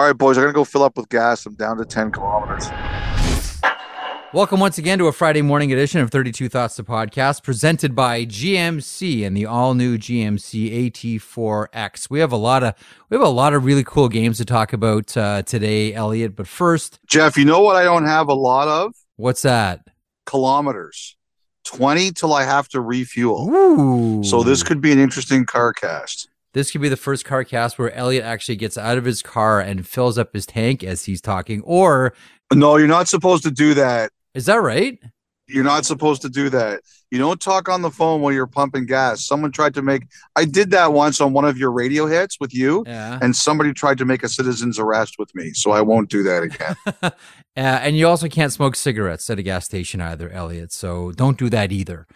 All right, boys, I'm gonna go fill up with gas. I'm down to ten kilometers. Welcome once again to a Friday morning edition of 32 Thoughts the podcast presented by GMC and the all new GMC AT4X. We have a lot of we have a lot of really cool games to talk about uh, today, Elliotte. But first, Jeff, you know what I don't have a lot of what's that? Kilometers. 20 till I have to refuel. Ooh. So this could be an interesting car cast. This could be the first car cast where Elliotte actually gets out of his car and fills up his tank as he's talking. Or No, you're not supposed to do that. is that right? You're not supposed to do that. You don't talk on the phone while you're pumping gas. Someone tried to make I did that once on one of your radio hits with you. Yeah. And somebody tried to make a citizen's arrest with me, so I won't do that again. uh, and you also can't smoke cigarettes at a gas station either, Elliotte. So don't do that either.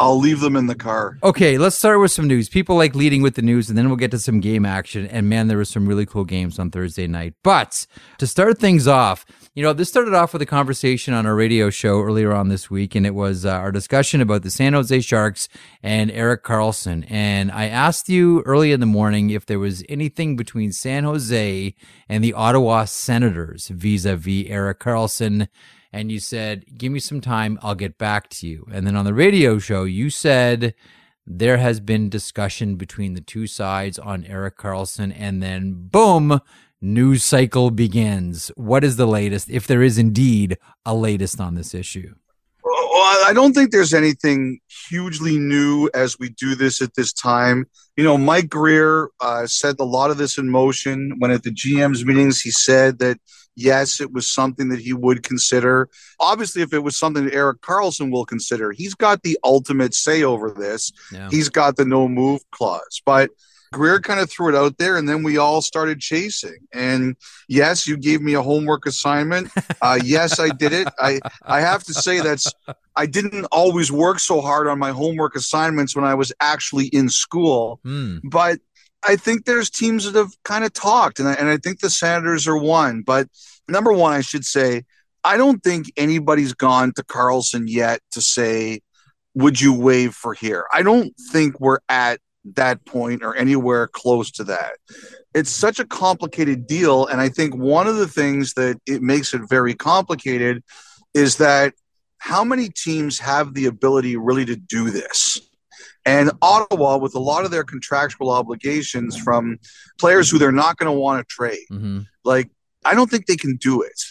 I'll leave them in the car. Okay, let's start with some news. People like leading with the news, and then we'll get to some game action. And man, there were some really cool games on Thursday night. But to start things off, you know, this started off with a conversation on our radio show earlier on this week, and it was uh, our discussion about the San Jose Sharks and Erik Karlsson. And I asked you early in the morning if there was anything between San Jose and the Ottawa Senators vis a vis Erik Karlsson and you said, Give me some time, I'll get back to you. And then on the radio show, you said there has been discussion between the two sides on Erik Karlsson. and then boom, news cycle begins. What is the latest, if there is indeed a latest on this issue? Well, I don't think there's anything hugely new as we do this at this time. You know, Mike Grier uh, set a lot of this in motion when at the GM's meetings he said that yes, it was something that he would consider. Obviously, if it was something that Erik Karlsson will consider, he's got the ultimate say over this. Yeah. He's got the no move clause. But Grier kind of threw it out there, and then we all started chasing. And yes, you gave me a homework assignment. Uh, yes, I did it. I I have to say that's I didn't always work so hard on my homework assignments when I was actually in school, Hmm. but I think there's teams that have kind of talked, and I, and I think the Senators are one. But number one, I should say, I don't think anybody's gone to Karlsson yet to say, "Would you waive for here?" I don't think we're at that point or anywhere close to that. It's such a complicated deal, and I think one of the things that it makes it very complicated is that how many teams have the ability really to do this? And Ottawa, with a lot of their contractual obligations from players who they're not going to want to trade, hmm like, I don't think they can do it.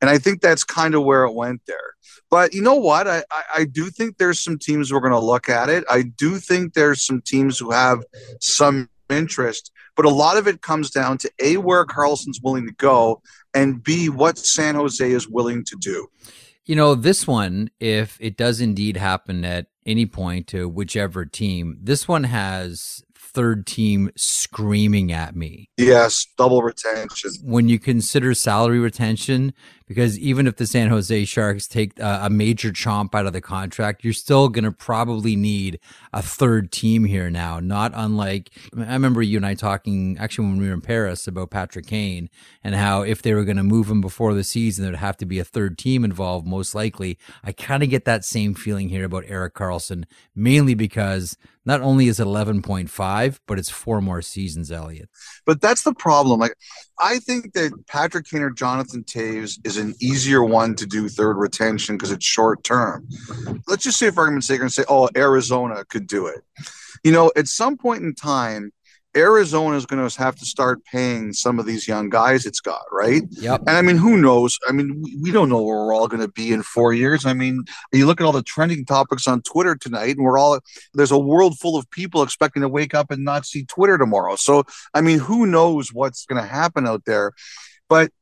And I think that's kind of where it went there. But you know what? I, I, I do think there's some teams who are going to look at it. I do think there's some teams who have some interest. But a lot of it comes down to A, where Karlsson's willing to go, and B, what San Jose is willing to do. You know, this one, if it does indeed happen at any point to whichever team, this one has third team screaming at me. Yes, double retention. when you consider salary retention, because even if the San Jose Sharks take uh, a major chomp out of the contract, you're still going to probably need a third team here now. Not unlike, I remember you and I talking actually when we were in Paris about Patrick Kane and how if they were going to move him before the season, there'd have to be a third team involved, most likely. I kind of get that same feeling here about Erik Karlsson, mainly because not only is it 11.5, but it's four more seasons, Elliotte. But that's the problem. Like, I think that Patrick Kane or Jonathan Toews is an easier one to do third retention because it's short term. Let's just say, for argument's sake, and say, oh, Arizona could do it. You know, at some point in time, Arizona is going to have to start paying some of these young guys it's got, right? Yep. And I mean, who knows? I mean, we, we don't know where we're all going to be in four years. I mean, you look at all the trending topics on Twitter tonight, and we're all there's a world full of people expecting to wake up and not see Twitter tomorrow. So, I mean, who knows what's going to happen out there? But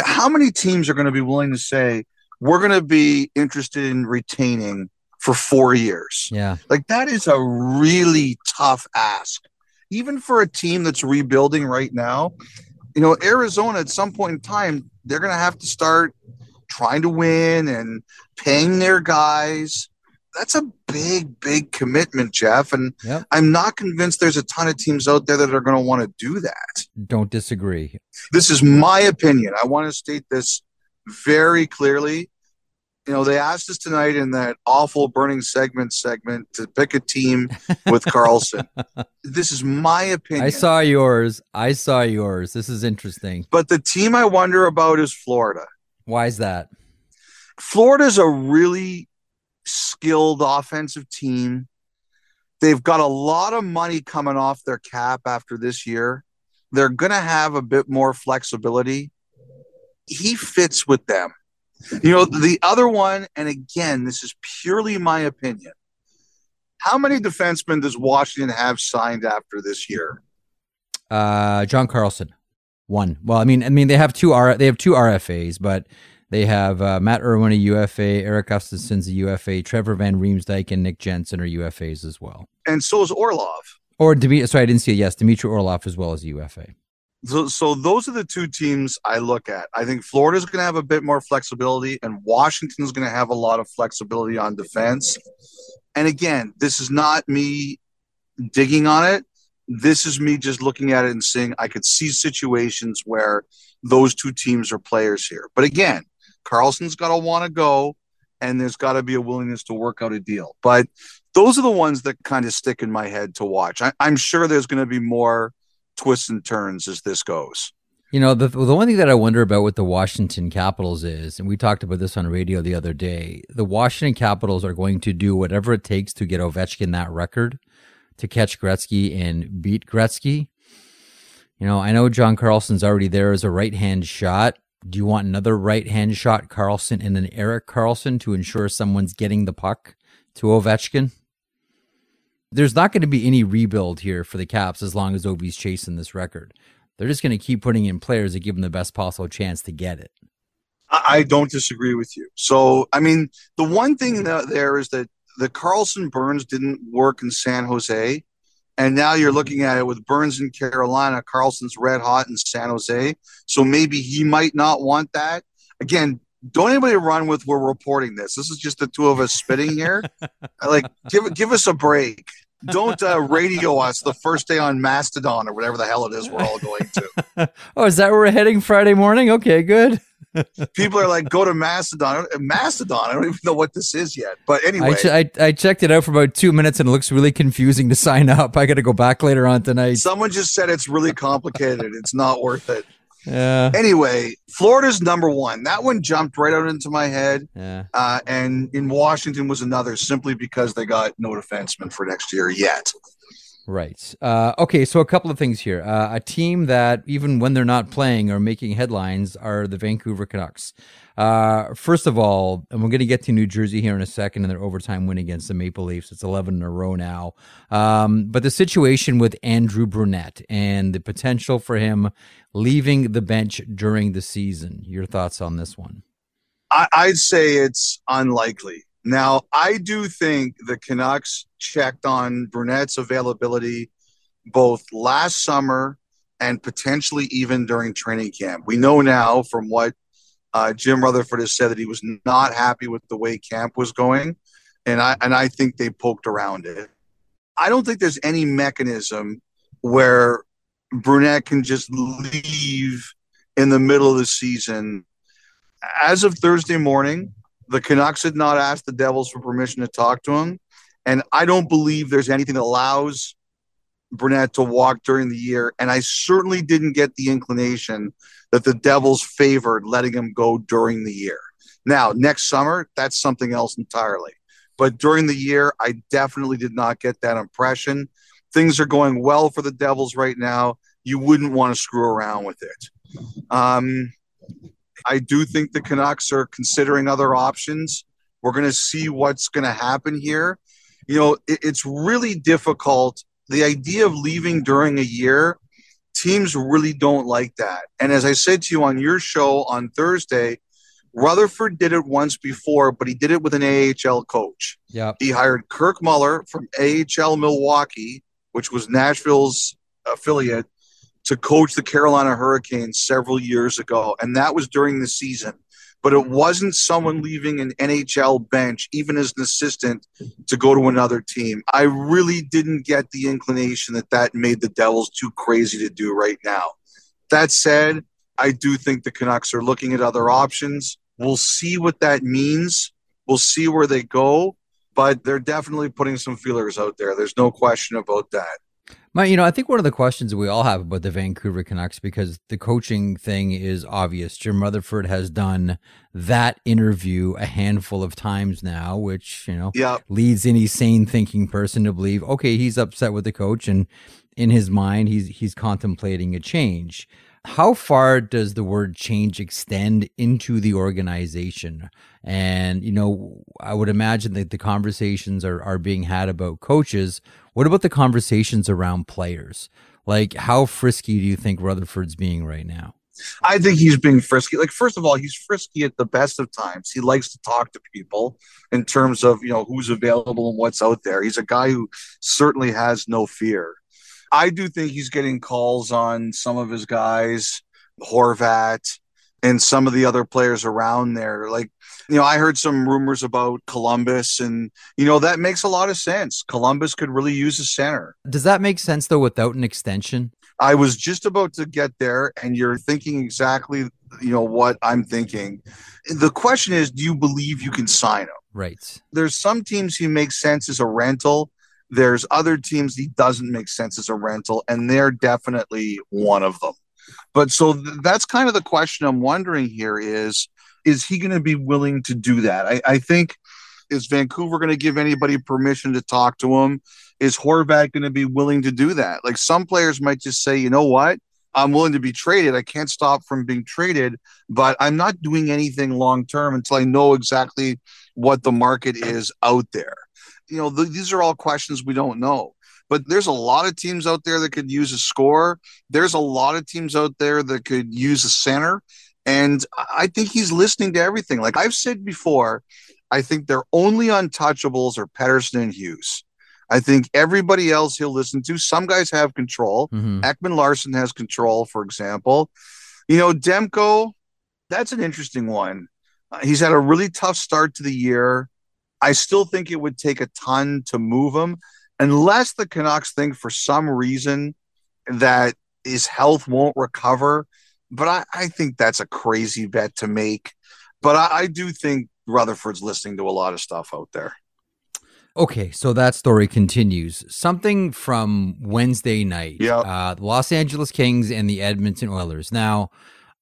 how many teams are going to be willing to say, we're going to be interested in retaining for four years? Yeah. Like, that is a really tough ask even for a team that's rebuilding right now, you know, Arizona at some point in time, they're going to have to start trying to win and paying their guys. That's a big, big commitment, Jeff. And Yep. I'm not convinced there's a ton of teams out there that are going to want to do that. Don't disagree. This is my opinion. I want to state this very clearly. You know, they asked us tonight in that awful burning segment segment to pick a team with Karlsson. this is my opinion. I saw yours. I saw yours. This is interesting. But the team I wonder about is Florida. Why is that? Florida's a really skilled offensive team. They've got a lot of money coming off their cap after this year. They're going to have a bit more flexibility. He fits with them. You know, the other one, and again, this is purely my opinion. How many defensemen does Washington have signed after this year? Uh, John Carlson, one. Well, I mean, I mean, they have two R. They have two RFAs, but they have uh, Matt Irwin, a UFA, Erik Gustafsson's a UFA, Trevor Van Riemsdyk, and Nick Jensen are UFAs as well. And so is Orlov. Or Demi- sorry, I didn't see it. Yes, Dmitry Orlov as well as a UFA. So, so those are the two teams I look at. I think Florida's going to have a bit more flexibility, and Washington's going to have a lot of flexibility on defense. And again, this is not me digging on it. This is me just looking at it and saying I could see situations where those two teams are players here. But again, Karlsson's got to want to go, and there's got to be a willingness to work out a deal. But those are the ones that kind of stick in my head to watch. I, I'm sure there's going to be more twists and turns as this goes. You know, the the one thing that I wonder about with the Washington Capitals is, and we talked about this on radio the other day, the Washington Capitals are going to do whatever it takes to get Ovechkin that record to catch Gretzky and beat Gretzky. You know, I know John Carlson's already there as a right hand shot. Do you want another right hand shot, Carlson and an Erik Karlsson to ensure someone's getting the puck to Ovechkin? There's not going to be any rebuild here for the Caps as long as Ovi's chasing this record. They're just going to keep putting in players that give them the best possible chance to get it. I don't disagree with you. So, I mean, the one thing there is that the Karlsson Burns didn't work in San Jose. And now you're looking at it with Burns in Carolina, Karlsson's red hot in San Jose. So maybe he might not want that. Again, don't anybody run with we're reporting this. This is just the two of us spitting here. like, give give us a break don't uh, radio us the first day on Mastodon or whatever the hell it is we're all going to. oh, is that where we're heading Friday morning? Okay, good. People are like, go to Mastodon. Mastodon. I don't even know what this is yet. But anyway, I, ch- I, I, checked it out for about two minutes and it looks really confusing to sign up. I got to go back later on tonight. Someone just said it's really complicated. it's not worth it. Yeah. Anyway, Florida's number one. That one jumped right out into my head. Yeah. Uh, and in Washington was another simply because they got no defenseman for next year yet. Right. Uh, okay. So a couple of things here. Uh, a team that even when they're not playing or making headlines are the Vancouver Canucks. Uh, first of all, and we're going to get to New Jersey here in a second and their overtime win against the Maple Leafs. It's 11 in a row now. Um, but the situation with Andrew Brunette and the potential for him leaving the bench during the season. Your thoughts on this one? I, I'd say it's unlikely. Now, I do think the Canucks checked on Brunette's availability both last summer and potentially even during training camp. We know now from what uh, Jim Rutherford has said that he was not happy with the way camp was going, and I and I think they poked around it. I don't think there's any mechanism where Brunette can just leave in the middle of the season. As of Thursday morning, the Canucks had not asked the Devils for permission to talk to him. And I don't believe there's anything that allows Brunette to walk during the year. And I certainly didn't get the inclination that the Devils favored letting him go during the year. Now, next summer, that's something else entirely. But during the year, I definitely did not get that impression. Things are going well for the Devils right now. You wouldn't want to screw around with it. Um, I do think the Canucks are considering other options. We're going to see what's going to happen here. You know, it, it's really difficult. The idea of leaving during a year, teams really don't like that. And as I said to you on your show on Thursday, Rutherford did it once before, but he did it with an AHL coach. Yeah. He hired Kirk Muller from AHL Milwaukee, which was Nashville's affiliate, to coach the Carolina Hurricanes several years ago, and that was during the season. But it wasn't someone leaving an NHL bench, even as an assistant, to go to another team. I really didn't get the inclination that that made the Devils too crazy to do right now. That said, I do think the Canucks are looking at other options. We'll see what that means. We'll see where they go, but they're definitely putting some feelers out there. There's no question about that. My, you know, I think one of the questions we all have about the Vancouver Canucks because the coaching thing is obvious. Jim Rutherford has done that interview a handful of times now, which you know yep. leads any sane thinking person to believe, okay, he's upset with the coach, and in his mind, he's he's contemplating a change. How far does the word change extend into the organization? And, you know, I would imagine that the conversations are, are being had about coaches. What about the conversations around players? Like, how frisky do you think Rutherford's being right now? I think he's being frisky. Like, first of all, he's frisky at the best of times. He likes to talk to people in terms of, you know, who's available and what's out there. He's a guy who certainly has no fear. I do think he's getting calls on some of his guys, Horvat, and some of the other players around there. Like, you know, I heard some rumors about Columbus, and, you know, that makes a lot of sense. Columbus could really use a center. Does that make sense, though, without an extension? I was just about to get there, and you're thinking exactly, you know, what I'm thinking. The question is, do you believe you can sign him? Right. There's some teams he makes sense as a rental, there's other teams he doesn't make sense as a rental, and they're definitely one of them. But so th- that's kind of the question I'm wondering here is is he going to be willing to do that? I, I think is Vancouver going to give anybody permission to talk to him? Is Horvat going to be willing to do that? Like some players might just say, you know what? I'm willing to be traded. I can't stop from being traded, but I'm not doing anything long term until I know exactly what the market is out there you know, the, these are all questions we don't know. But there's a lot of teams out there that could use a score. There's a lot of teams out there that could use a center. And I think he's listening to everything. Like I've said before, I think their only untouchables are Pettersson and Hughes. I think everybody else he'll listen to. Some guys have control. Mm-hmm. Ekman-Larsson has control, for example. You know, Demko, that's an interesting one. Uh, he's had a really tough start to the year. I still think it would take a ton to move him, unless the Canucks think for some reason that his health won't recover. But I, I think that's a crazy bet to make. But I, I do think Rutherford's listening to a lot of stuff out there. Okay, so that story continues. Something from Wednesday night. Yeah. Uh, the Los Angeles Kings and the Edmonton Oilers. Now,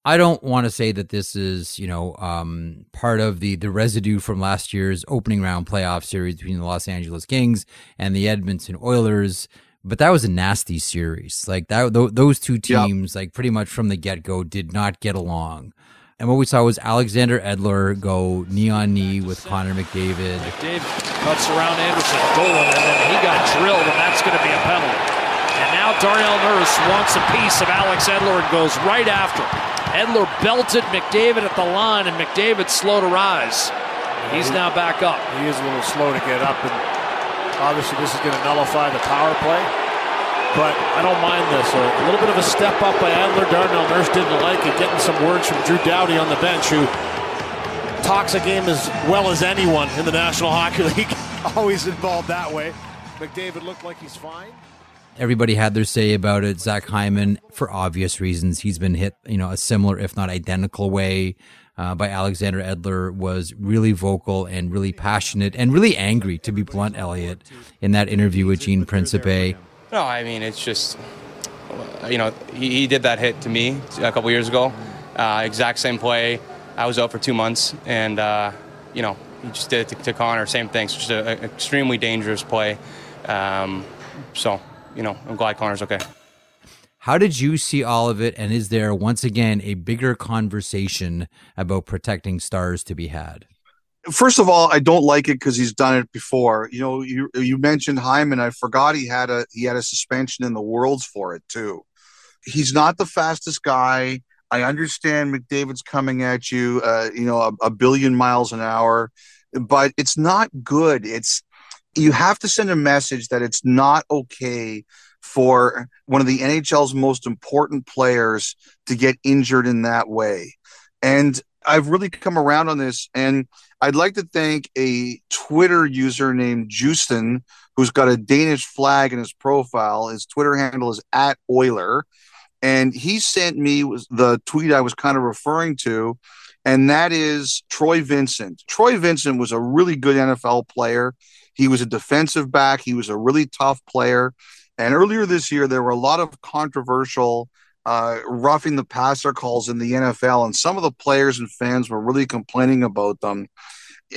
I don't want to say that this is, you know, um, part of the the residue from last year's opening round playoff series between the Los Angeles Kings and the Edmonton Oilers, but that was a nasty series. Like that, th- those two teams, yep. like pretty much from the get go, did not get along. And what we saw was Alexander Edler go knee on knee with Connor McDavid. McDavid cuts around Anderson, Dolan, and then he got drilled, and that's going to be a penalty. And now Darnell Nurse wants a piece of Alex Edler and goes right after him. Edler belted McDavid at the line, and McDavid slow to rise. He's he, now back up. He is a little slow to get up, and obviously this is going to nullify the power play. But I don't mind this. A, a little bit of a step up by Edler. Darnell Nurse didn't like it. Getting some words from Drew Doughty on the bench, who talks a game as well as anyone in the National Hockey League. Always involved that way. McDavid looked like he's fine. Everybody had their say about it. Zach Hyman, for obvious reasons, he's been hit, you know, a similar, if not identical way uh, by Alexander Edler, was really vocal and really passionate and really angry, to be blunt, Elliotte, in that interview with Gene Principe. No, I mean, it's just, you know, he, he did that hit to me a couple years ago. Uh, exact same play. I was out for two months, and, uh, you know, he just did it to, to Connor. Same thing. It's just an extremely dangerous play. Um, so you know, I'm glad Connor's okay. How did you see all of it? And is there once again a bigger conversation about protecting stars to be had? First of all, I don't like it because he's done it before. You know, you you mentioned Hyman. I forgot he had a he had a suspension in the worlds for it too. He's not the fastest guy. I understand McDavid's coming at you, uh, you know, a, a billion miles an hour, but it's not good. It's you have to send a message that it's not okay for one of the NHL's most important players to get injured in that way. And I've really come around on this. And I'd like to thank a Twitter user named Justin, who's got a Danish flag in his profile. His Twitter handle is at Oiler. And he sent me the tweet I was kind of referring to. and that is Troy Vincent. Troy Vincent was a really good NFL player. He was a defensive back, he was a really tough player. And earlier this year, there were a lot of controversial uh, roughing the passer calls in the NFL, and some of the players and fans were really complaining about them.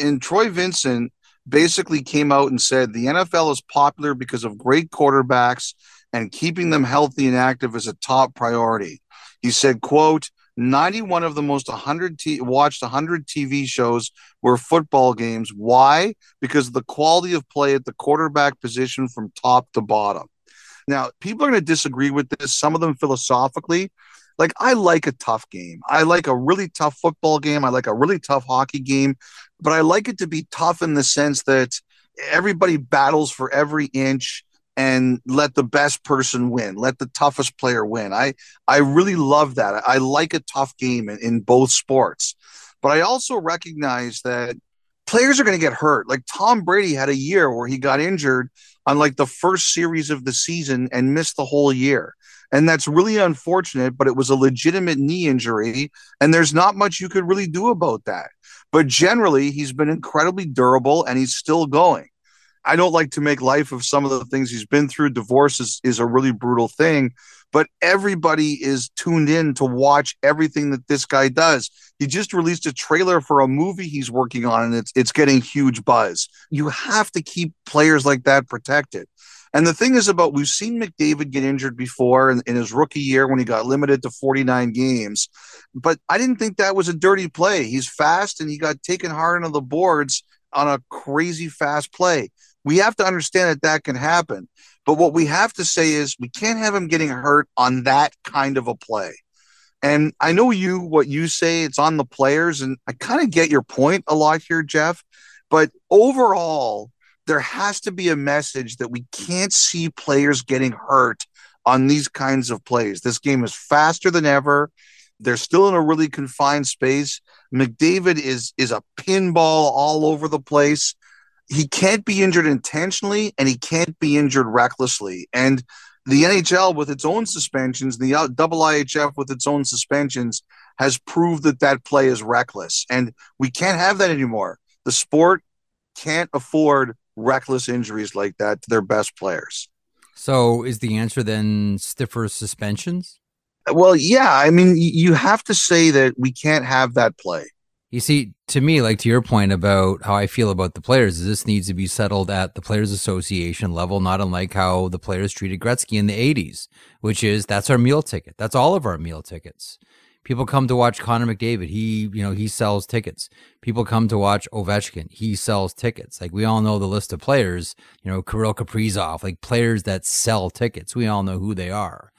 And Troy Vincent basically came out and said the NFL is popular because of great quarterbacks and keeping them healthy and active is a top priority. He said, quote, 91 of the most 100 t- watched 100 TV shows were football games. Why? Because the quality of play at the quarterback position from top to bottom. Now, people are going to disagree with this, some of them philosophically. Like, I like a tough game. I like a really tough football game. I like a really tough hockey game, but I like it to be tough in the sense that everybody battles for every inch and let the best person win let the toughest player win. I i really love that. I like a tough game in, in both sports. But i also recognize that players are going to get hurt. Like tom brady had a year where he got injured on like the first series of the season and missed the whole year. And that's really unfortunate but it was a legitimate knee injury and there's not much you could really do about that. But generally he's been incredibly durable and he's still going I don't like to make life of some of the things he's been through. Divorce is, is a really brutal thing, but everybody is tuned in to watch everything that this guy does. He just released a trailer for a movie he's working on, and it's it's getting huge buzz. You have to keep players like that protected. And the thing is about we've seen McDavid get injured before in, in, his rookie year when he got limited to 49 games. But I didn't think that was a dirty play. He's fast and he got taken hard on the boards on a crazy fast play. We have to understand that that can happen. But what we have to say is we can't have him getting hurt on that kind of a play. And I know you, what you say, it's on the players. And I kind of get your point a lot here, Jeff. But overall, there has to be a message that we can't see players getting hurt on these kinds of plays. This game is faster than ever. They're still in a really confined space. McDavid is is a pinball all over the place he can't be injured intentionally and he can't be injured recklessly. And the NHL, with its own suspensions, the double IHF with its own suspensions, has proved that that play is reckless. And we can't have that anymore. The sport can't afford reckless injuries like that to their best players. So, is the answer then stiffer suspensions? Well, yeah. I mean, you have to say that we can't have that play. You see, to me, like to your point about how I feel about the players, this needs to be settled at the Players Association level, not unlike how the players treated Gretzky in the 80s, which is that's our meal ticket. That's all of our meal tickets. People come to watch Connor McDavid. He, you know, he sells tickets. People come to watch Ovechkin. He sells tickets. Like we all know the list of players, you know, Kirill Kaprizov, like players that sell tickets. We all know who they are.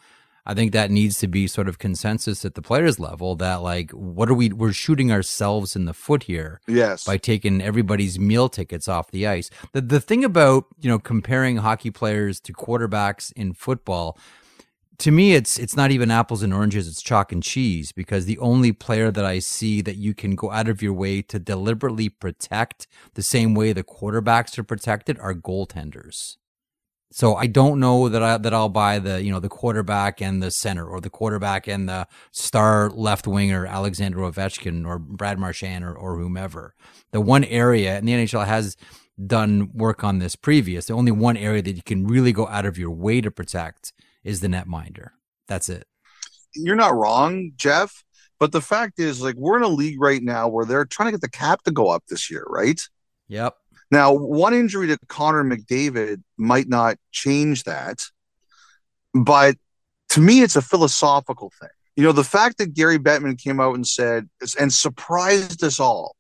I think that needs to be sort of consensus at the players level that like what are we we're shooting ourselves in the foot here yes by taking everybody's meal tickets off the ice. The the thing about, you know, comparing hockey players to quarterbacks in football to me it's it's not even apples and oranges it's chalk and cheese because the only player that i see that you can go out of your way to deliberately protect the same way the quarterbacks are protected are goaltenders so I don't know that I that I'll buy the you know the quarterback and the center or the quarterback and the star left winger Alexander Ovechkin or Brad Marchand or, or whomever. The one area and the NHL has done work on this previous. The only one area that you can really go out of your way to protect is the netminder. That's it. You're not wrong, Jeff. But the fact is, like, we're in a league right now where they're trying to get the cap to go up this year, right? Yep. Now, one injury to Connor McDavid might not change that, but to me, it's a philosophical thing. You know, the fact that Gary Bettman came out and said, and surprised us all,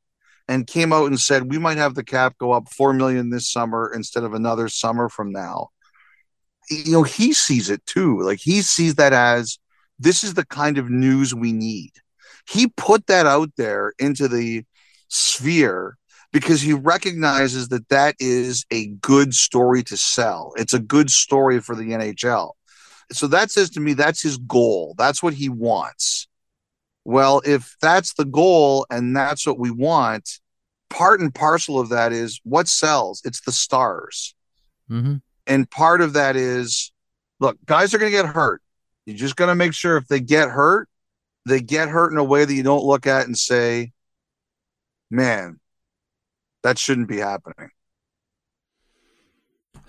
and came out and said, we might have the cap go up 4 million this summer instead of another summer from now. You know, he sees it too. Like he sees that as this is the kind of news we need. He put that out there into the sphere because he recognizes that that is a good story to sell. It's a good story for the NHL. So that says to me that's his goal. That's what he wants. Well, if that's the goal and that's what we want, part and parcel of that is what sells. It's the stars. Mm-hmm. And part of that is look, guys are going to get hurt. You're just going to make sure if they get hurt, they get hurt in a way that you don't look at and say, man, that shouldn't be happening.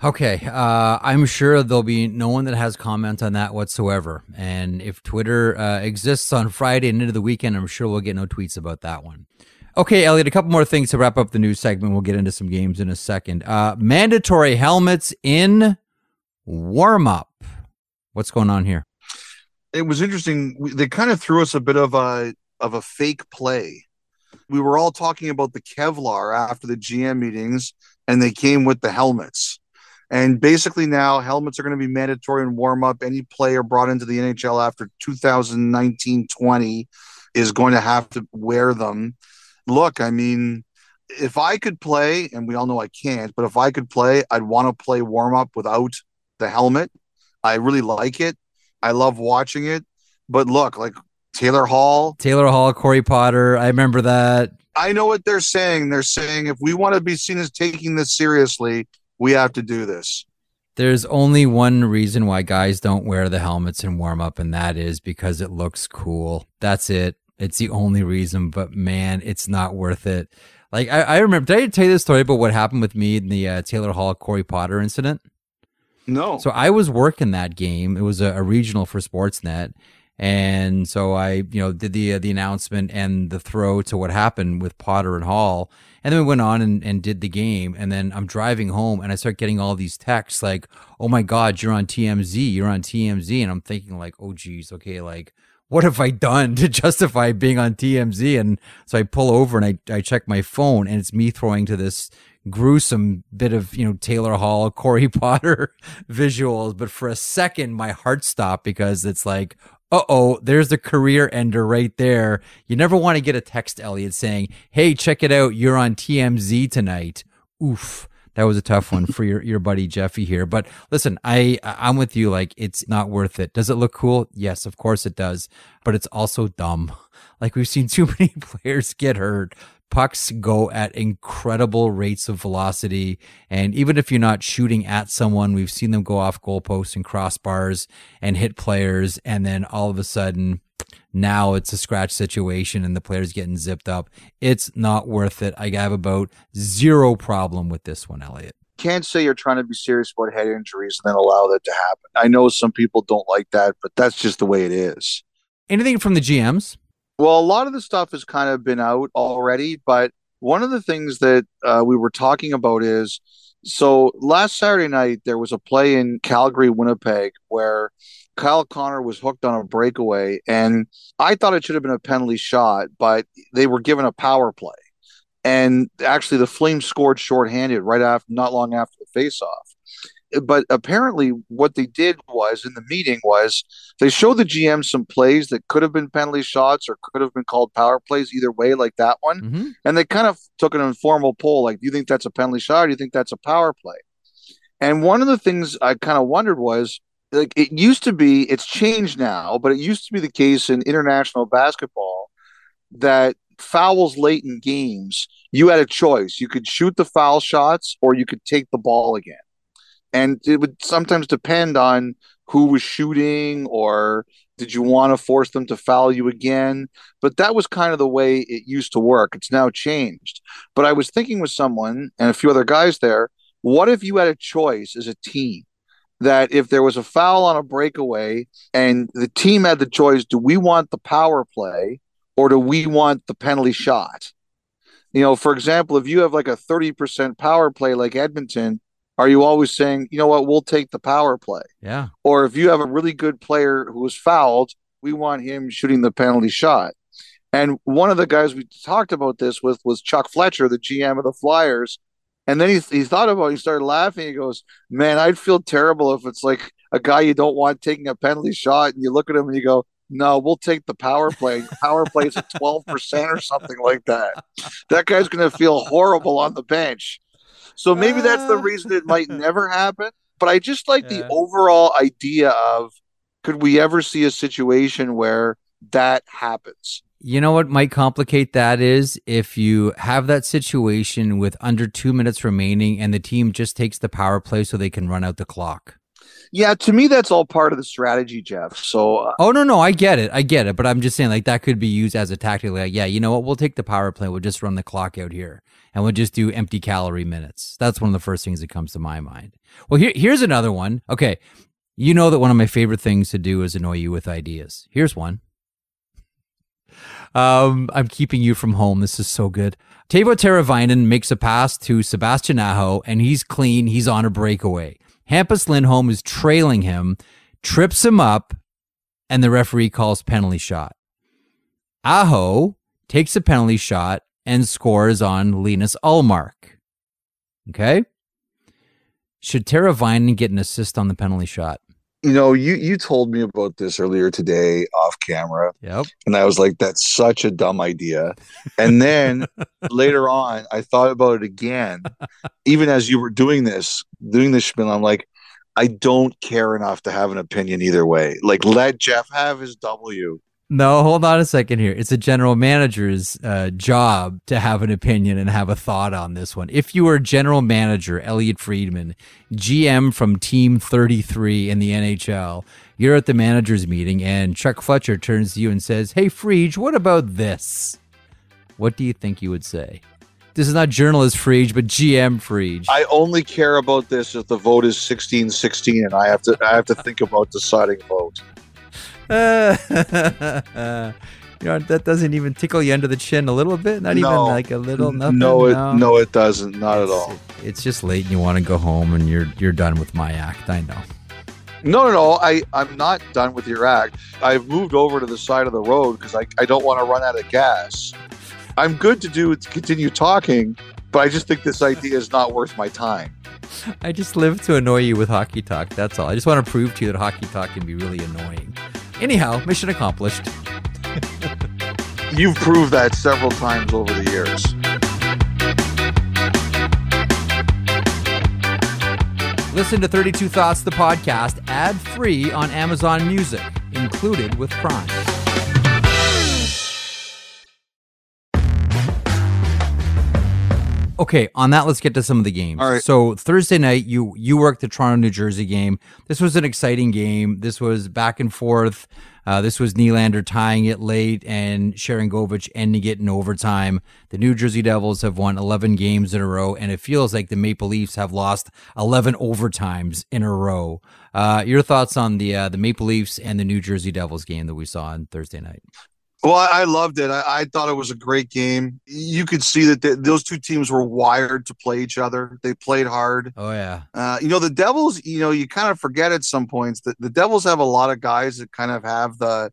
Okay, uh, I'm sure there'll be no one that has comment on that whatsoever. And if Twitter uh, exists on Friday and into the weekend, I'm sure we'll get no tweets about that one. Okay, Elliotte, a couple more things to wrap up the news segment. We'll get into some games in a second. Uh, mandatory helmets in warm up. What's going on here? It was interesting. They kind of threw us a bit of a of a fake play. We were all talking about the Kevlar after the GM meetings, and they came with the helmets. And basically, now helmets are going to be mandatory in warm up. Any player brought into the NHL after 2019 20 is going to have to wear them. Look, I mean, if I could play, and we all know I can't, but if I could play, I'd want to play warm up without the helmet. I really like it. I love watching it. But look, like Taylor Hall, Taylor Hall, Corey Potter. I remember that. I know what they're saying. They're saying if we want to be seen as taking this seriously, we have to do this. There's only one reason why guys don't wear the helmets in warm up, and that is because it looks cool. That's it. It's the only reason, but man, it's not worth it. Like I, I remember, did I tell you this story about what happened with me in the uh, Taylor Hall Corey Potter incident? No. So I was working that game. It was a, a regional for Sportsnet, and so I, you know, did the uh, the announcement and the throw to what happened with Potter and Hall, and then we went on and, and did the game. And then I'm driving home, and I start getting all these texts like, "Oh my God, you're on TMZ, you're on TMZ," and I'm thinking like, "Oh geez, okay, like." What have I done to justify being on TMZ? And so I pull over and I, I check my phone and it's me throwing to this gruesome bit of you know Taylor Hall, Corey Potter visuals, but for a second my heart stopped because it's like, uh oh, there's the career ender right there. You never want to get a text, Elliotte, saying, "Hey, check it out, you're on TMZ tonight." Oof. That was a tough one for your, your buddy Jeffy here. But listen, I I'm with you. Like it's not worth it. Does it look cool? Yes, of course it does. But it's also dumb. Like we've seen too many players get hurt pucks go at incredible rates of velocity. And even if you're not shooting at someone, we've seen them go off goalposts and crossbars and hit players. And then all of a sudden, now it's a scratch situation and the player's getting zipped up. It's not worth it. I have about zero problem with this one, Elliotte. Can't say you're trying to be serious about head injuries and then allow that to happen. I know some people don't like that, but that's just the way it is. Anything from the GMs? Well, a lot of the stuff has kind of been out already, but one of the things that uh, we were talking about is so last Saturday night there was a play in Calgary, Winnipeg, where Kyle Connor was hooked on a breakaway, and I thought it should have been a penalty shot, but they were given a power play, and actually the Flames scored shorthanded right after, not long after the faceoff but apparently what they did was in the meeting was they showed the GM some plays that could have been penalty shots or could have been called power plays either way, like that one. Mm-hmm. And they kind of took an informal poll, like, do you think that's a penalty shot or do you think that's a power play? And one of the things I kind of wondered was like it used to be, it's changed now, but it used to be the case in international basketball that fouls late in games, you had a choice. You could shoot the foul shots or you could take the ball again and it would sometimes depend on who was shooting or did you want to force them to foul you again? But that was kind of the way it used to work. It's now changed. But i was thinking with someone and a few other guys there what if you had a choice as a team that if there was a foul on a breakaway and the team had the choice do we want the power play or do we want the penalty shot? You know for example if you have like a 30% power play like edmonton are you always saying, you know what, we'll take the power play? Yeah. Or if you have a really good player who was fouled, we want him shooting the penalty shot. And one of the guys we talked about this with was Chuck Fletcher, the GM of the Flyers. And then he, he thought about it, he started laughing. He goes, Man, I'd feel terrible if it's like a guy you don't want taking a penalty shot and you look at him and you go, no, we'll take the power play. Power play is at 12% or something like that. That guy's going to feel horrible on the bench. So maybe that's the uh. reason it might never happen. But I just like yeah. the overall idea of could we ever see a situation where that happens? You know what might complicate that is if you have that situation with under two minutes remaining and the team just takes the power play so they can run out the clock. Yeah, to me, that's all part of the strategy, Jeff. So, uh, oh no, no, I get it, I get it, but I'm just saying like that could be used as a tactic. Like, yeah, you know what? We'll take the power play. We'll just run the clock out here, and we'll just do empty calorie minutes. That's one of the first things that comes to my mind. Well, here, here's another one. Okay, you know that one of my favorite things to do is annoy you with ideas. Here's one. Um, I'm keeping you from home. This is so good. Teuvo Teravainen makes a pass to Sebastian Aho, and he's clean. He's on a breakaway. Hampus Lindholm is trailing him, trips him up, and the referee calls penalty shot. Aho takes a penalty shot and scores on Linus Ullmark. Okay? Should Teravainen get an assist on the penalty shot? You know, you you told me about this earlier today off camera. Yep. And I was like, that's such a dumb idea. And then later on, I thought about it again. Even as you were doing this, doing this spiel, I'm like, I don't care enough to have an opinion either way. Like, let Jeff have his W. No, hold on a second here. It's a general manager's uh, job to have an opinion and have a thought on this one. If you were general manager, Elliotte Friedman, GM from Team 33 in the NHL, you're at the manager's meeting and Chuck Fletcher turns to you and says, Hey, Friedge, what about this? What do you think you would say? This is not journalist Friedge, but GM Friedge. I only care about this if the vote is 16-16 and I have to I have to think about deciding vote. Uh, you know that doesn't even tickle you under the chin a little bit. Not No. even like a little nothing. No, it no, it doesn't. Not at It's- all. It's just late and you want to go home and you're you're done with my act. I know. No, no, no. I, I'm not done with your act. I've moved over to the side of the road because I, I don't want to run out of gas. I'm good to do to continue talking, but I just think this idea is not worth my time. I just live to annoy you with hockey talk. That's all. I just want to prove to you that hockey talk can be really annoying. Anyhow, mission accomplished. You've proved that several times over the years. Listen to 32 Thoughts, the podcast, ad free on Amazon Music, included with Prime. Okay, on that, let's get to some of the games. All right. So Thursday night, you you worked the Toronto New Jersey game. This was an exciting game. This was back and forth. Uh, this was Nylander tying it late and Sharangovich ending it in overtime. The New Jersey Devils have won 11 games in a row, and it feels like the Maple Leafs have lost 11 overtimes in a row. Uh, your thoughts on the uh, the Maple Leafs and the New Jersey Devils game that we saw on Thursday night? Well, I, I loved it. I, I thought it was a great game. You could see that th those two teams were wired to play each other. They played hard. Oh yeah, Uh, you know, the Devils, you know, you kind of forget at some points that the Devils have a lot of guys that kind of have the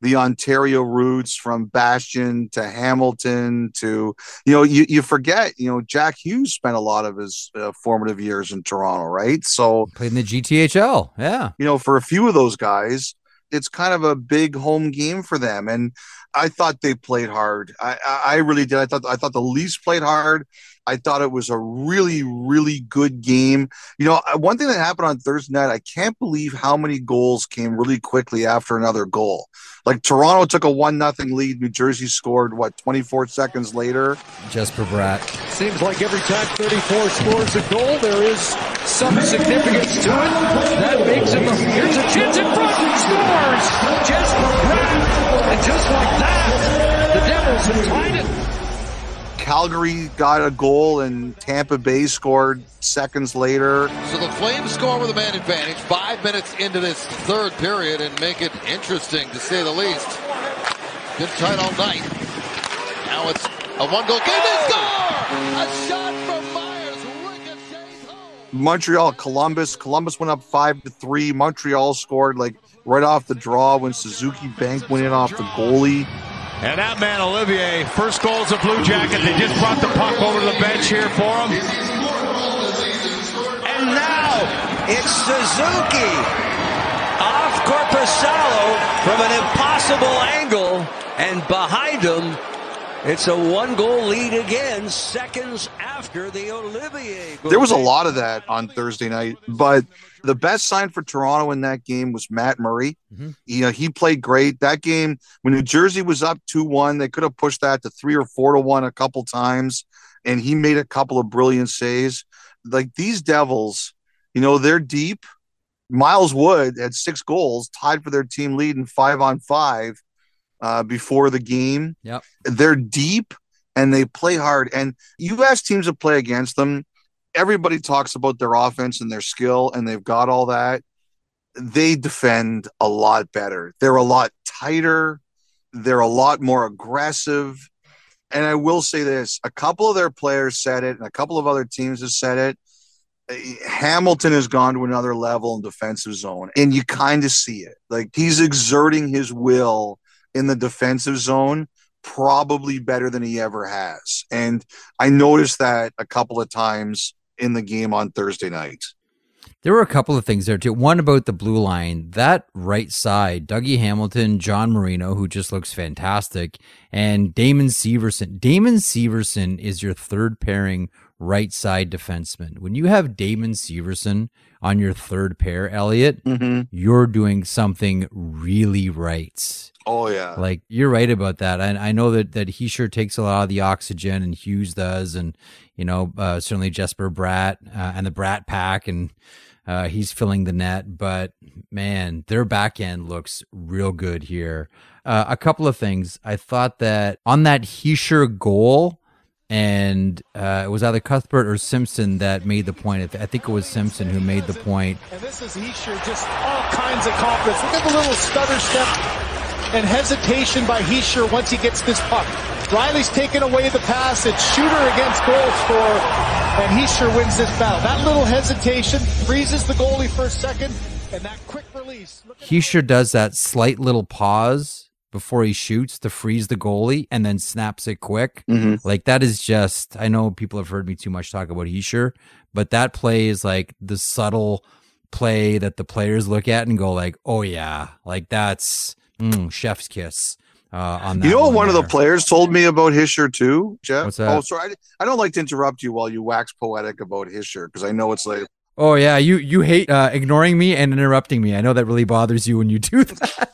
the Ontario roots from Bastian to Hamilton to, you know, you, you forget, you know, Jack Hughes spent a lot of his uh, formative years in Toronto, right? So, played in the GTHL. Yeah, you know, for a few of those guys, it's kind of a big home game for them. And I thought they played hard. I, I, really did. I thought I thought the Leafs played hard. I thought it was a really, really good game. You know, uh, one thing that happened on Thursday night, I can't believe how many goals came really quickly after another goal. Like Toronto took a one nothing lead. New Jersey scored what 24 seconds later. Jesper Bratt. Seems like every time 34 scores a goal, there is some significance to it. That makes him. Here's a chance in front. Scores. Jesper Bratt. And just like that, the Devils have tied it. Calgary got a goal and Tampa Bay scored seconds later. So the Flames score with a man advantage five minutes into this third period and make it interesting to say the least. Been tight all night. Now it's a one goal game. They score! A shot from Myers ricochets home. Montreal, Columbus. Columbus went up five to three. Montreal scored like right off the draw when Suzuki Bank went in off the goalie. And that man, Olivier, first goal is a Blue Jacket. They just brought the puck over to the bench here for him. And now it's Suzuki off Korpisalo from an impossible angle. And behind him, it's a one goal lead again, seconds after the Olivier goal. There was a lot of that on Thursday night, but the best sign for Toronto in that game was Matt Murray. Mhm. You know, he played great. That game, when New Jersey was up 2 1, they could have pushed that to 3 or 4 to 1 a couple times, and he made a couple of brilliant saves. Like these Devils, you know, they're deep, Miles Wood had six goals, tied for their team lead in five on five uh, before the game. Yep. They're deep and they play hard. And you ask teams to play against them, everybody talks about their offense and their skill, and they've got all that. They defend a lot better. They're a lot tighter. They're a lot more aggressive. And I will say this a couple of their players said it, and a couple of other teams have said it. Hamilton has gone to another level in defensive zone, and you kind of see it. Like he's exerting his will in the defensive zone probably better than he ever has. And I noticed that a couple of times in the game on Thursday night. There were a couple of things there too. One about the blue line, that right side, Dougie Hamilton, John Marino, who just looks fantastic, and Damon Severson. Damon Severson is your third pairing right side defenseman. When you have Damon Severson on your third pair, Elliotte, mm-hmm. you're doing something really right. Oh yeah, like you're right about that. And I know that that he sure takes a lot of the oxygen, and Hughes does, and you know uh, certainly Jesper Bratt uh, and the Bratt pack, and uh, he's filling the net. But man, their back end looks real good here. Uh, a couple of things. I thought that on that Hischier goal, and uh, it was either Cuthbert or Simpson that made the point. I think it was Simpson who made the point. And this is Hischier, just all kinds of confidence. Look at the little stutter step and hesitation by Hischier once he gets this puck. Rielly's taken away the pass. It's shooter against goal scorer, and Hischier wins this battle. That little hesitation freezes the goalie for a second, and that quick release. Hischier does that slight little pause before he shoots to freeze the goalie and then snaps it quick. Mm-hmm. Like that is just I know people have heard me too much talk about Hischier, but that play is like the subtle play that the players look at and go like, "Oh yeah, like that's Mm, chef's kiss. Uh, on that you know one, one of the players told me about Hischier too, Jeff. What's that? Oh, sorry, I, I don't like to interrupt you while you wax poetic about Hischier because I know it's like. Oh yeah, you you hate uh, ignoring me and interrupting me. I know that really bothers you when you do that.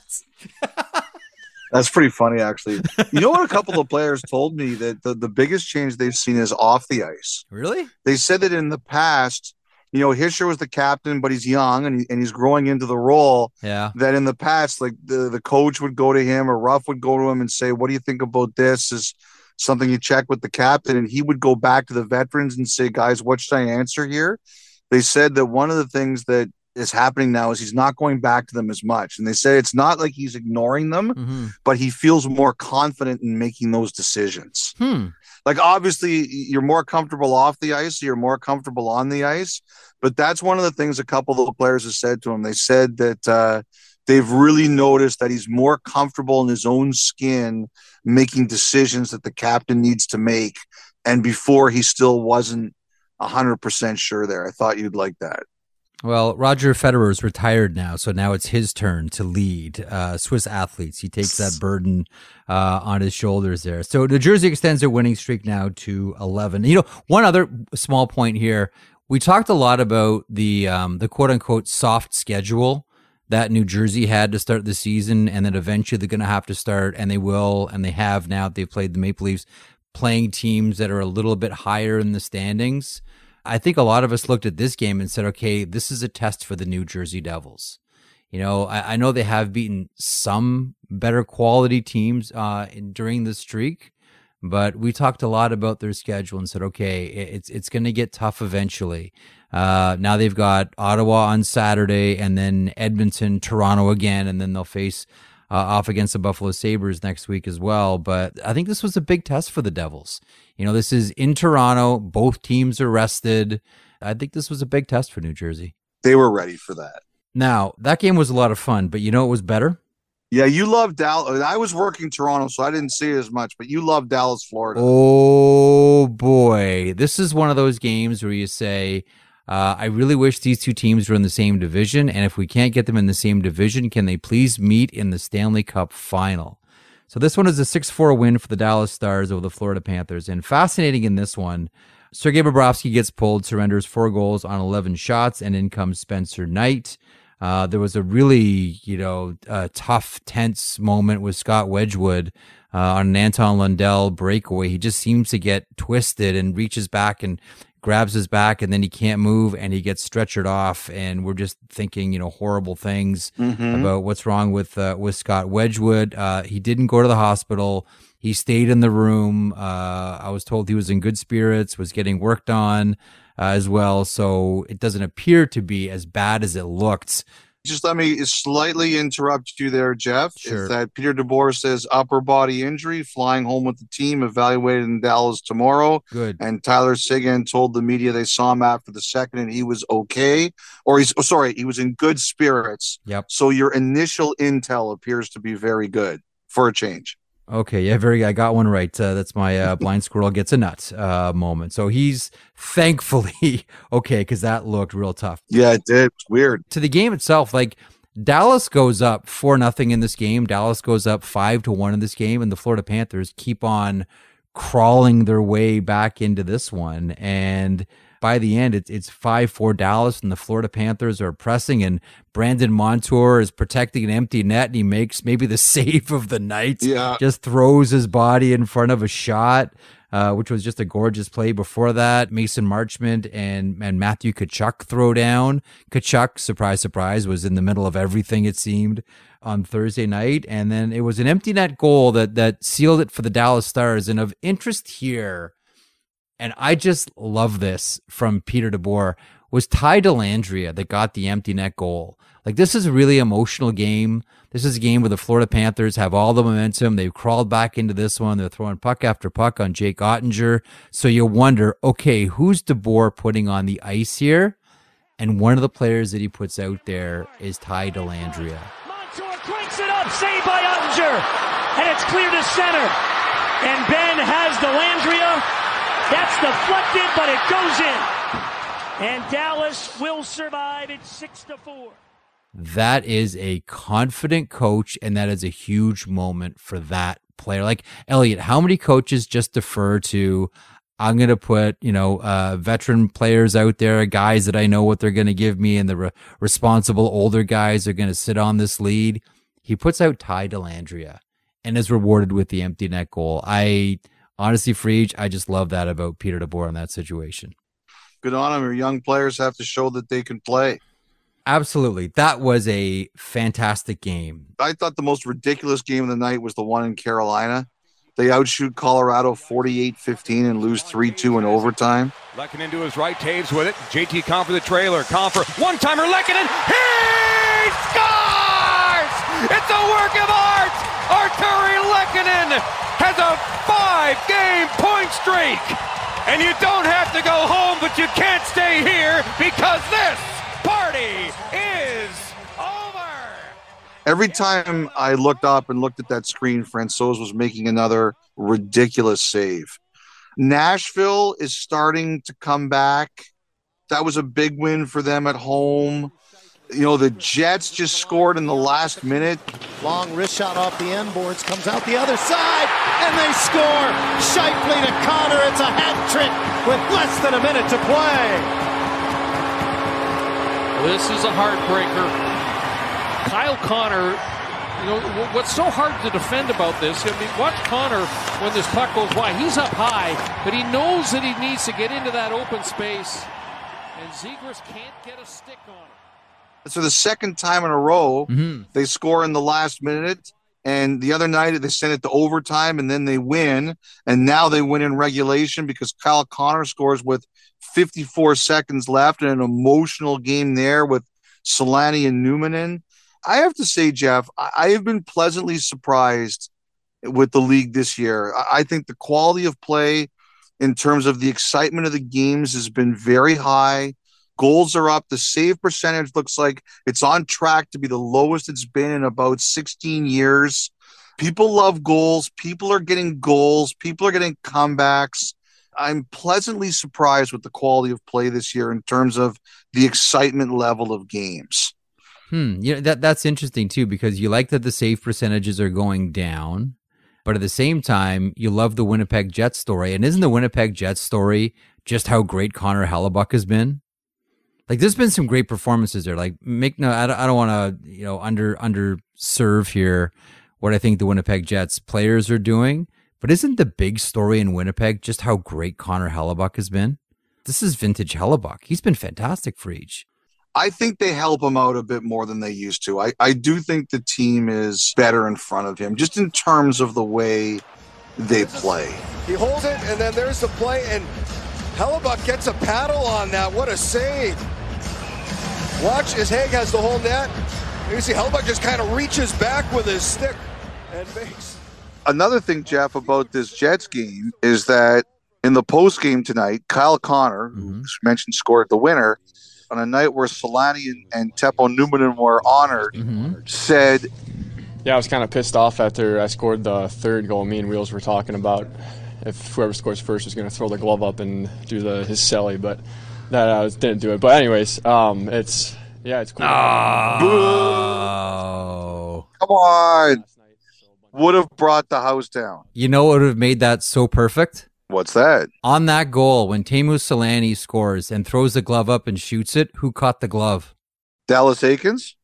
That's pretty funny, actually. You know what? A couple of players told me that the, the biggest change they've seen is off the ice. Really? They said that in the past, you know, Hischier was the captain, but he's young and, he, and he's growing into the role. Yeah. That in the past, like the, the coach would go to him or Ruff would go to him and say, What do you think about this? Is something you check with the captain? And he would go back to the veterans and say, Guys, what should I answer here? They said that one of the things that is happening now is he's not going back to them as much. And they say it's not like he's ignoring them, mm-hmm. but he feels more confident in making those decisions. Hmm. Like obviously you're more comfortable off the ice, you're more comfortable on the ice. But that's one of the things a couple of the players have said to him. They said that uh, they've really noticed that he's more comfortable in his own skin making decisions that the captain needs to make. And before he still wasn't 100% sure there. I thought you'd like that. Well, Roger Federer is retired now, so now it's his turn to lead uh, Swiss athletes. He takes that burden uh, on his shoulders there. So New Jersey extends their winning streak now to 11. You know, one other small point here. We talked a lot about the um, the quote unquote soft schedule that New Jersey had to start the season, and that eventually they're going to have to start, and they will, and they have now. They've played the Maple Leafs, playing teams that are a little bit higher in the standings. I think a lot of us looked at this game and said, okay, this is a test for the New Jersey Devils. You know, I, I know they have beaten some better quality teams uh, in, during the streak, but we talked a lot about their schedule and said, okay, it's it's going to get tough eventually. Uh, now they've got Ottawa on Saturday, and then Edmonton, Toronto again, and then they'll face uh, off against the Buffalo Sabres next week as well. But I think this was a big test for the Devils. You know, this is in Toronto. Both teams are rested. I think this was a big test for New Jersey. They were ready for that. Now, that game was a lot of fun, but you know it was better? Yeah, you love Dallas. I was working Toronto, so I didn't see it as much, but you love Dallas, Florida. Oh, boy. This is one of those games where you say, uh, I really wish these two teams were in the same division. And if we can't get them in the same division, can they please meet in the Stanley Cup final? So this one is a 6 4 win for the Dallas Stars over the Florida Panthers. And fascinating in this one, Sergei Bobrovsky gets pulled, surrenders four goals on 11 shots, and in comes Spencer Knight. Uh, there was a really, you know, uh, tough, tense moment with Scott Wedgwood uh, on an Anton Lundell breakaway. He just seems to get twisted and reaches back and grabs his back and then he can't move and he gets stretchered off. And we're just thinking you know horrible things mm-hmm. about what's wrong with uh, with Scott Wedgwood. Uh, he didn't go to the hospital. He stayed in the room. Uh, I was told he was in good spirits was getting worked on uh, as well. So it doesn't appear to be as bad as it looked just let me slightly interrupt you there, Jeff. Sure. Is that Peter DeBoer says upper body injury, flying home with the team, evaluated in Dallas tomorrow. Good. And Tyler Seguin told the media they saw him after the second and he was okay, or he's oh, sorry, he was in good spirits. Yep. So your initial intel appears to be very good for a change. Okay, yeah, very. I got one right. Uh, that's my uh, blind squirrel gets a nut uh, moment. So he's thankfully okay because that looked real tough. Yeah, it did. It's weird. To the game itself, like Dallas goes up four nothing in this game. Dallas goes up five to one in this game, and the Florida Panthers keep on crawling their way back into this one and by the end, it's it's five four Dallas, and the Florida Panthers are pressing, and Brandon Montour is protecting an empty net, and he makes maybe the save of the night. Yeah, just throws his body in front of a shot. Uh, which was just a gorgeous play. Before that, Mason Marchment and and Matthew Tkachuk throw down. Tkachuk, surprise, surprise, was in the middle of everything. It seemed on Thursday night, and then it was an empty net goal that that sealed it for the Dallas Stars. And of interest here and I just love this from Peter DeBoer, was Ty Dellandrea that got the empty net goal. Like this is a really emotional game. This is a game where the Florida Panthers have all the momentum. They've crawled back into this one. They're throwing puck after puck on Jake Oettinger. So you wonder, okay, who's DeBoer putting on the ice here? And one of the players that he puts out there is Ty Dellandrea. Montour cranks it up, saved by Oettinger, and it's clear to center. And Benn has Dellandrea that's deflected, but it goes in. And Dallas will survive. It's six to four. That is a confident coach, and that is a huge moment for that player. Like Elliotte, how many coaches just defer to? I'm going to put, you know, uh, veteran players out there, guys that I know what they're going to give me, and the re- responsible older guys are going to sit on this lead. He puts out Ty Dellandrea and is rewarded with the empty net goal. I honestly, Frege, I just love that about Peter DeBoer in that situation. Good on him. Your young players have to show that they can play. Absolutely. That was a fantastic game. I thought the most ridiculous game of the night was the one in Carolina. They outshoot Colorado 48 15 and lose 3 2 in overtime. Lehkonen into his right, Toews with it. JT Compher the trailer. Compher, one timer, Lehkonen. He scores! It's a work of art! Artturi Lehkonen has a five game point streak. And you don't have to go home, but you can't stay here because this party is over. Every time I looked up and looked at that screen, Francouz was making another ridiculous save. Nashville is starting to come back. That was a big win for them at home. You know, the Jets just scored in the last minute. Long wrist shot off the end boards, comes out the other side, and they score. Scheifele to Connor. It's a hat trick with less than a minute to play. This is a heartbreaker. Kyle Connor, you know, what's so hard to defend about this? I mean, watch Connor when this puck goes wide. He's up high, but he knows that he needs to get into that open space, and Zegras can't get a stick on it. So the second time in a row, mm-hmm. they score in the last minute. And the other night they sent it to overtime and then they win. And now they win in regulation because Kyle Connor scores with 54 seconds left in an emotional game there with Selanne and Numminen. I have to say, Jeff, I have been pleasantly surprised with the league this year. I think the quality of play in terms of the excitement of the games has been very high. Goals are up. The save percentage looks like it's on track to be the lowest it's been in about 16 years. People love goals. People are getting goals. People are getting comebacks. I'm pleasantly surprised with the quality of play this year in terms of the excitement level of games. Hmm. You know, that that's interesting too because you like that the save percentages are going down, but at the same time, you love the Winnipeg Jets story. And isn't the Winnipeg Jets story just how great Connor Hellebuyck has been? Like there's been some great performances there. Like make no, I don't, I don't want to you know under under serve here what I think the Winnipeg Jets players are doing. But isn't the big story in Winnipeg just how great Connor Hellebuyck has been? This is vintage Hellebuyck. He's been fantastic for each. I think they help him out a bit more than they used to. I, I do think the team is better in front of him, just in terms of the way they play. He holds it, and then there's the play, and Hellebuyck gets a paddle on that. What a save. Watch as Haig has the whole net. You see Hellebuyck just kind of reaches back with his stick and makes. Another thing, Jeff, about this Jets game is that in the post game tonight, Kyle Connor, mm-hmm. who mentioned scored the winner, on a night where Selanne and, and Teppo Numminen were honored, mm-hmm. said, "Yeah, I was kind of pissed off after I scored the third goal. Me and Wheels were talking about if whoever scores first is going to throw the glove up and do the his celly, but that uh, didn't do it. But anyways, um, it's yeah, it's cool. Oh, come on! Would have brought the house down. You know what would have made that so perfect? What's that? On that goal, when Teemu Selanne scores and throws the glove up and shoots it, who caught the glove? Dallas Eakins?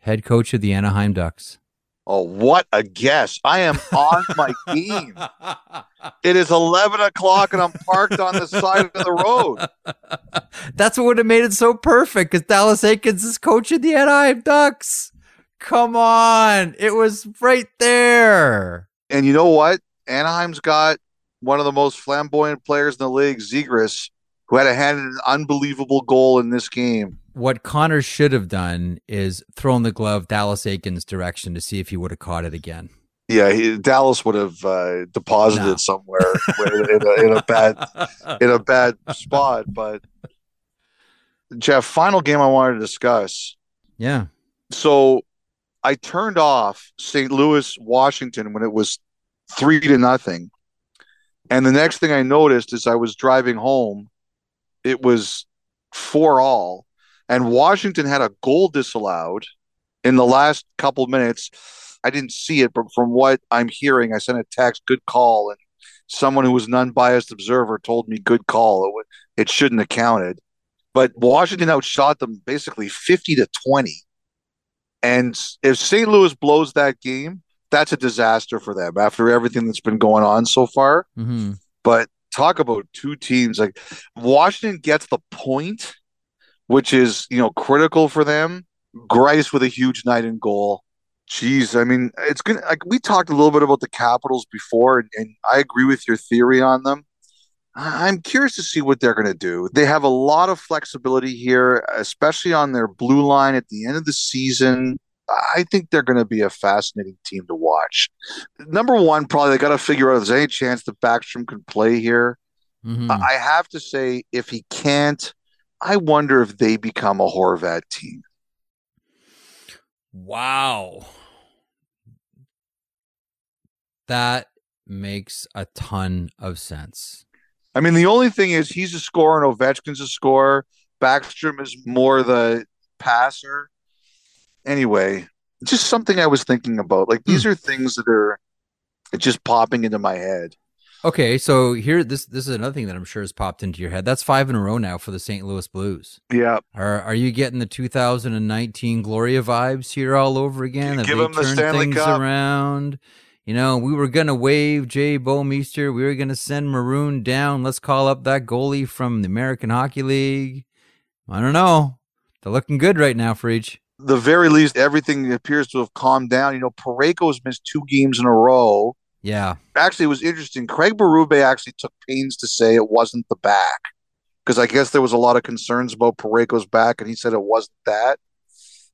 Head coach of the Anaheim Ducks. Oh, what a guess. I am on my game. It is 11 o'clock and I'm parked on the side of the road. That's what would have made it so perfect because Dallas Eakins is coaching the Anaheim Ducks. Come on. It was right there. And you know what? Anaheim's got one of the most flamboyant players in the league, Zegras, who had a hand in an unbelievable goal in this game. What Connor should have done is thrown the glove Dallas Eakins' direction to see if he would have caught it again. Yeah, he, Dallas would have uh, deposited no. somewhere in, a, in a bad in a bad spot. But Jeff, final game I wanted to discuss. Yeah. So I turned off St. Louis, Washington when it was three to nothing and the next thing I noticed as I was driving home, it was four all. And Washington had a goal disallowed in the last couple minutes. I didn't see it, but from what I'm hearing, I sent a text, good call. And someone who was an unbiased observer told me, good call. It, it shouldn't have counted. But Washington outshot them basically 50 to 20. And if St. Louis blows that game, that's a disaster for them after everything that's been going on so far. Mm-hmm. But talk about two teams like Washington gets the point, which is you know critical for them. Greiss with a huge night in goal. Jeez, I mean, it's gonna like we talked a little bit about the Capitals before, and, and I agree with your theory on them. I'm curious to see what they're going to do. They have a lot of flexibility here, especially on their blue line at the end of the season. I think they're going to be a fascinating team to watch. Number one, probably they got to figure out if there's any chance that Backstrom can play here. Mm-hmm. I have to say, if he can't, I wonder if they become a Horvat team. Wow. That makes a ton of sense. I mean, the only thing is he's a scorer and Ovechkin's a scorer. Backstrom is more the passer anyway, just something I was thinking about. Like these mm. are things that are just popping into my head. Okay, so here this this is another thing that I'm sure has popped into your head. That's five in a row now for the St. Louis Blues. Yeah. Are are you getting the 2019 Gloria vibes here all over again? Give them the Stanley things Cup. around. You know, we were gonna wave Jay Bouwmeester. We were gonna send Maroon down. Let's call up that goalie from the American Hockey League. I don't know. They're looking good right now for each the very least, everything appears to have calmed down. You know, Parayko's missed two games in a row. Yeah. Actually, it was interesting. Craig Berube actually took pains to say it wasn't the back because I guess there was a lot of concerns about Parayko's back, and he said it wasn't that.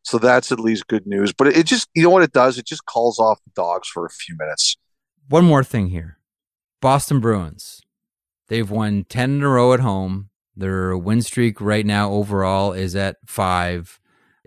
So that's at least good news. But it, it just, you know what it does? It just calls off the dogs for a few minutes. One more thing here Boston Bruins. They've won 10 in a row at home. Their win streak right now overall is at five.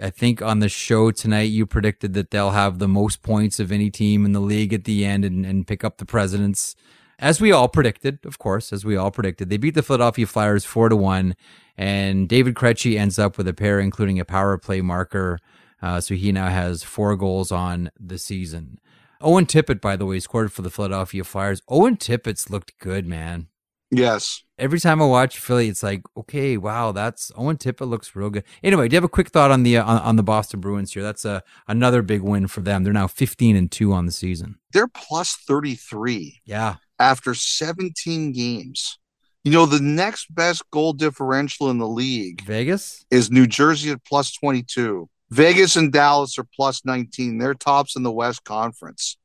I think on the show tonight, you predicted that they'll have the most points of any team in the league at the end and, and pick up the presidents. As we all predicted, of course, as we all predicted, they beat the Philadelphia Flyers four to one, and David Krejci ends up with a pair, including a power play marker. Uh, so he now has four goals on the season. Owen Tippett, by the way, scored for the Philadelphia Flyers. Owen Tippett's looked good, man. Yes. Every time I watch Philly, it's like, okay, wow, that's Owen Tippett looks real good. Anyway, do you have a quick thought on the uh, on, on the Boston Bruins here? That's a another big win for them. They're now 15 and 2 on the season. They're plus 33 Yeah. after 17 games. You know, the next best goal differential in the league Vegas? is New Jersey at plus 22. Vegas and Dallas are plus 19. They're tops in the West Conference.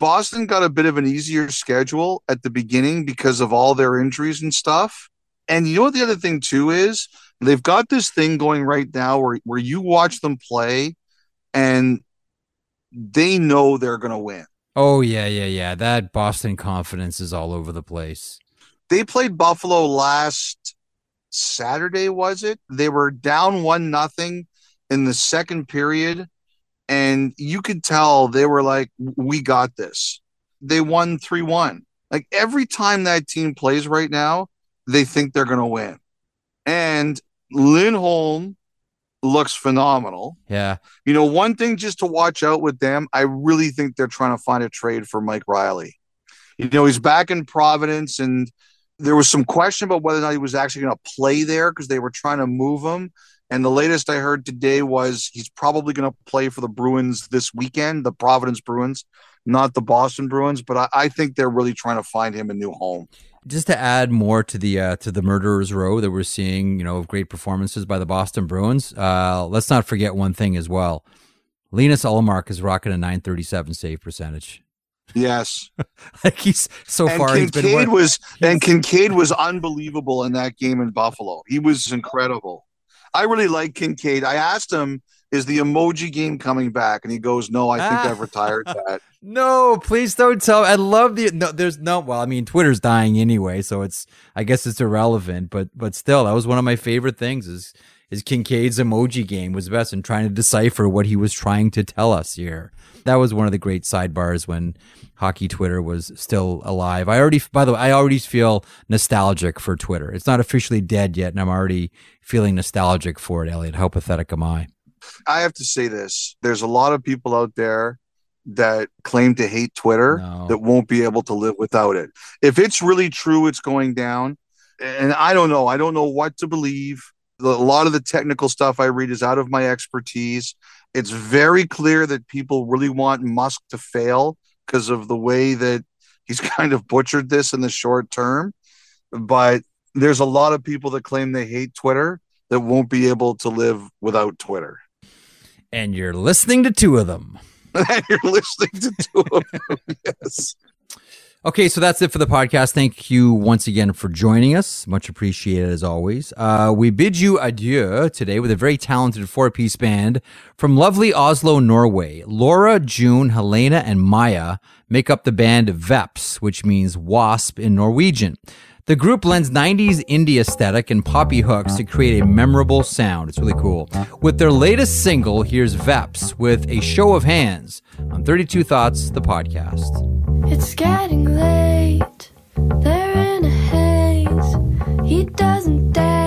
Boston got a bit of an easier schedule at the beginning because of all their injuries and stuff. And you know what the other thing too is? They've got this thing going right now where, where you watch them play and they know they're going to win. Oh yeah, yeah, yeah. That Boston confidence is all over the place. They played Buffalo last Saturday, was it? They were down one nothing in the second period, and you could tell they were like, "We got this." They won three one. Like every time that team plays right now, they think they're going to win. And Lindholm looks phenomenal. Yeah. You know, one thing just to watch out with them, I really think they're trying to find a trade for Mike Reilly. You know, he's back in Providence, and there was some question about whether or not he was actually going to play there because they were trying to move him. And the latest I heard today was he's probably going to play for the Bruins this weekend, the Providence Bruins, not the Boston Bruins. But I, I think they're really trying to find him a new home. Just to add more to the uh, to the murderers row that we're seeing, you know, of great performances by the Boston Bruins. Uh, let's not forget one thing as well. Linus Ullmark is rocking a 937 save percentage. Yes, like he's so and far. he's been Kinkaid was and Kinkaid was unbelievable in that game in Buffalo. He was incredible. I really like Kinkaid. I asked him, "Is the emoji game coming back?" And he goes, "No, I think Ah. I've retired that." No, please don't tell. I love the no. There's no. Well, I mean, Twitter's dying anyway, so it's. I guess it's irrelevant, but but still, that was one of my favorite things. Is is Kinkaid's emoji game was the best in trying to decipher what he was trying to tell us here. That was one of the great sidebars when hockey Twitter was still alive. I already, by the way, I already feel nostalgic for Twitter. It's not officially dead yet, and I'm already feeling nostalgic for it. Elliotte, how pathetic am I? I have to say this: there's a lot of people out there that claim to hate Twitter No. that won't be able to live without it. If it's really true, it's going down. And I don't know. I don't know what to believe. A lot of the technical stuff I read is out of my expertise. It's very clear that people really want Musk to fail because of the way that he's kind of butchered this in the short term. But there's a lot of people that claim they hate Twitter that won't be able to live without Twitter. And you're listening to two of them. and you're listening to two of them. Yes. Okay, so that's it for the podcast. Thank you once again for joining us. Much appreciated as always. Uh, we bid you adieu today with a very talented four piece band from lovely Oslo, Norway. Laura, June, Helena, and Maya make up the band Veps, which means wasp in Norwegian. The group blends 90s indie aesthetic and poppy hooks to create a memorable sound. It's really cool. With their latest single, here's Veps with A Show of Hands on 32 Thoughts, the podcast. It's getting late. They're in a haze. He doesn't dare.